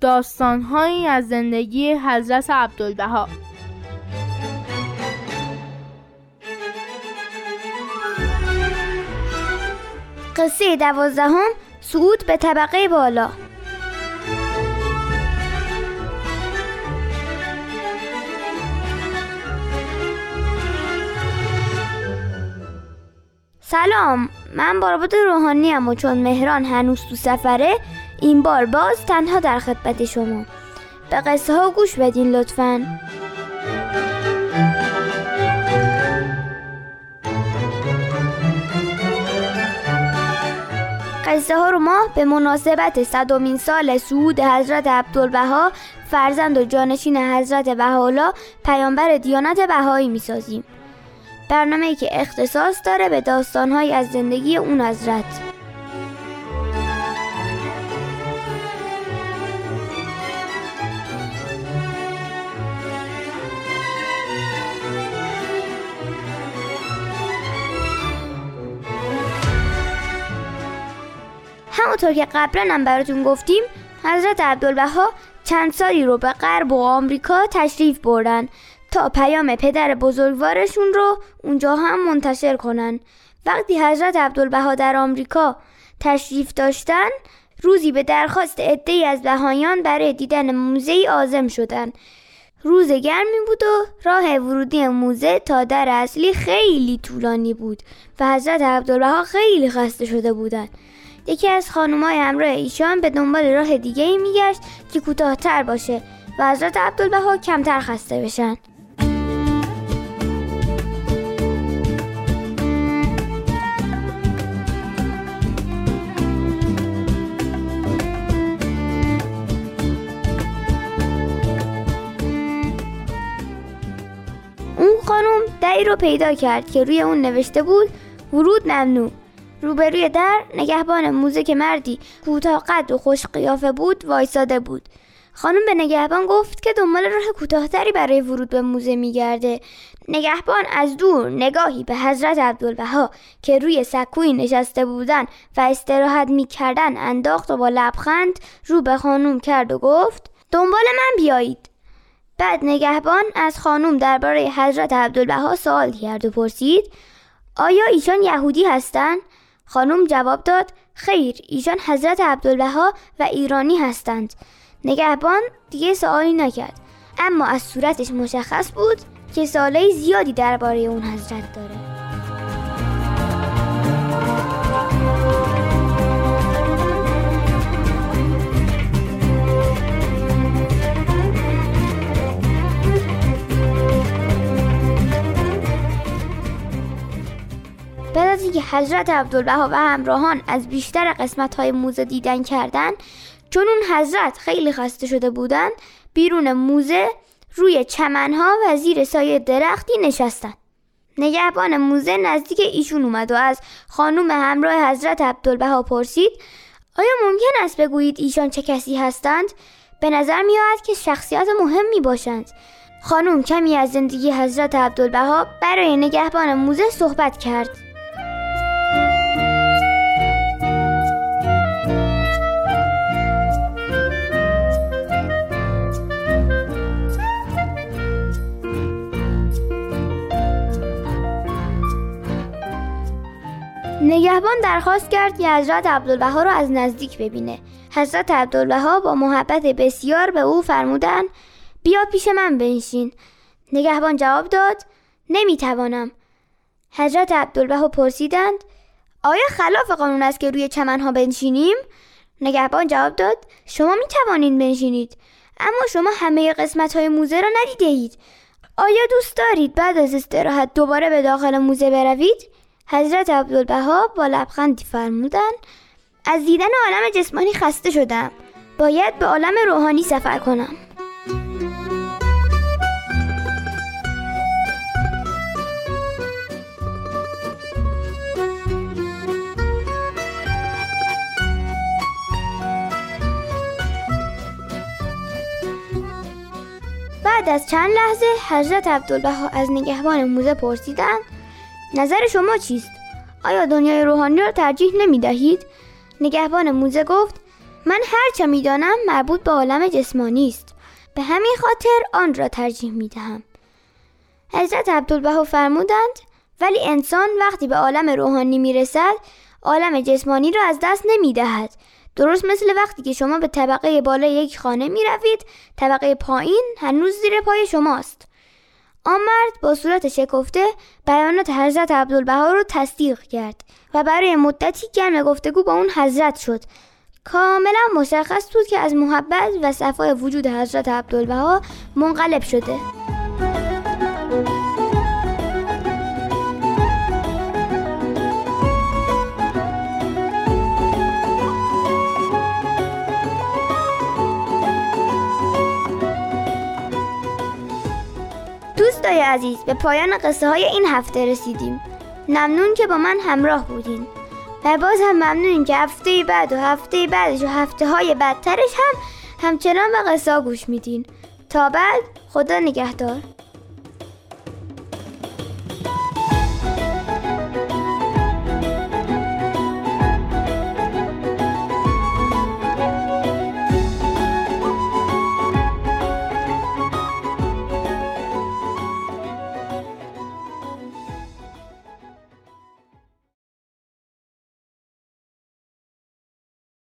داستانهایی از زندگی حضرت عبدالبها. قصه دوازدهم صعود به طبقه بالا. سلام من بارباد روحانی و چون مهران هنوز تو سفره این بار باز تنها در خدمت شما. به قصه ها گوش بدین لطفا. قصه ها رو ما به مناسبت صدومین سال سعود حضرت عبدالبها فرزند و جانشین حضرت بهاءالله پیامبر دیانت بهایی می‌سازیم. برنامه که اختصاص داره به داستانهایی از زندگی اون حضرت. همونطور که قبلا هم براتون گفتیم حضرت عبدالبها چند سالی رو به غرب و آمریکا تشریف بردن تا پیام پدر بزرگوارشون رو اونجا هم منتشر کنن. وقتی حضرت عبدالبها در آمریکا تشریف داشتن روزی به درخواست عدهای از بهایان برای دیدن موزه آزم شدن. روز گرمی بود و راه ورودی موزه تا در اصلی خیلی طولانی بود و حضرت عبدالبها خیلی خسته شده بودند یکی از خانمای همراه ایشان به دنبال راه دیگه ای میگشت که کوتاهتر باشه و حضرت عبدالبها کمتر خسته بشن. اون خانم دری رو پیدا کرد که روی اون نوشته بود ورود ممنوع. روبروی در نگهبان موزه که مردی کوتاه قد و خوش قیافه بود وایساده بود. خانم به نگهبان گفت که دنبال راه کوتاهتری برای ورود به موزه میگرده. نگهبان از دور نگاهی به حضرت عبدالبها که روی سکوی نشسته بودن و استراحت می‌کردن انداخت و با لبخند رو به خانم کرد و گفت دنبال من بیایید. بعد نگهبان از خانم درباره حضرت عبدالبها سوال کرد و پرسید آیا ایشان یهودی هستند؟ خانم جواب داد خیر ایشان حضرت عبدالبها و ایرانی هستند. نگهبان دیگه سوالی نکرد اما از صورتش مشخص بود که سالهای زیادی درباره اون حضرت داره. حضرت عبدالبها و همراهان از بیشتر قسمت های موزه دیدن کردن چون اون حضرت خیلی خسته شده بودن بیرون موزه روی چمنها و زیر سایه درختی نشستن. نگهبان موزه نزدیک ایشون اومد و از خانوم همراه حضرت عبدالبها پرسید آیا ممکن است بگویید ایشان چه کسی هستند؟ به نظر می آید که شخصیت مهمی باشند. خانوم کمی از زندگی حضرت عبدالبها برای نگهبان موزه صحبت کرد. نگهبان درخواست کرد که حضرت عبدالبها را از نزدیک ببینه. حضرت عبدالبها با محبت بسیار به او فرمودن بیا پیش من بنشین. نگهبان جواب داد نمی‌توانم. حضرت عبدالبها پرسیدند آیا خلاف قانون است که روی چمنها بنشینیم؟ نگهبان جواب داد شما می توانید بنشینید اما شما همه قسمت های موزه را ندیده اید آیا دوست دارید بعد از استراحت دوباره به داخل موزه بروید؟ حضرت عبدالبها با لبخندی فرمودند از دیدن عالم جسمانی خسته شدم. باید به عالم روحانی سفر کنم. بعد از چند لحظه حضرت عبدالبها از نگهبان موزه پرسیدند نظر شما چیست؟ آیا دنیای روحانی را ترجیح نمی دهید؟ نگهبان موزه گفت من هر چه می دانم مربوط به عالم جسمانی است به همین خاطر آن را ترجیح می دهم حضرت عبدالبها فرمودند ولی انسان وقتی به عالم روحانی می رسد عالم جسمانی را از دست نمی دهد درست مثل وقتی که شما به طبقه بالای یک خانه می روید طبقه پایین هنوز زیر پای شماست آن مرد با صورت شکفته بیانات حضرت عبدالبها رو تصدیق کرد و برای مدتی گرم گفتگو با اون حضرت شد. کاملا مشخص بود که از محبت و صفای وجود حضرت عبدالبها منقلب شده. دوستای عزیز به پایان قصه های این هفته رسیدیم. ممنون که با من همراه بودین. و باز هم ممنونیم که هفته بعد و هفته بعدش و هفته های بعدترش هم همچنان به قصه گوش میدین. تا بعد خدا نگهدار.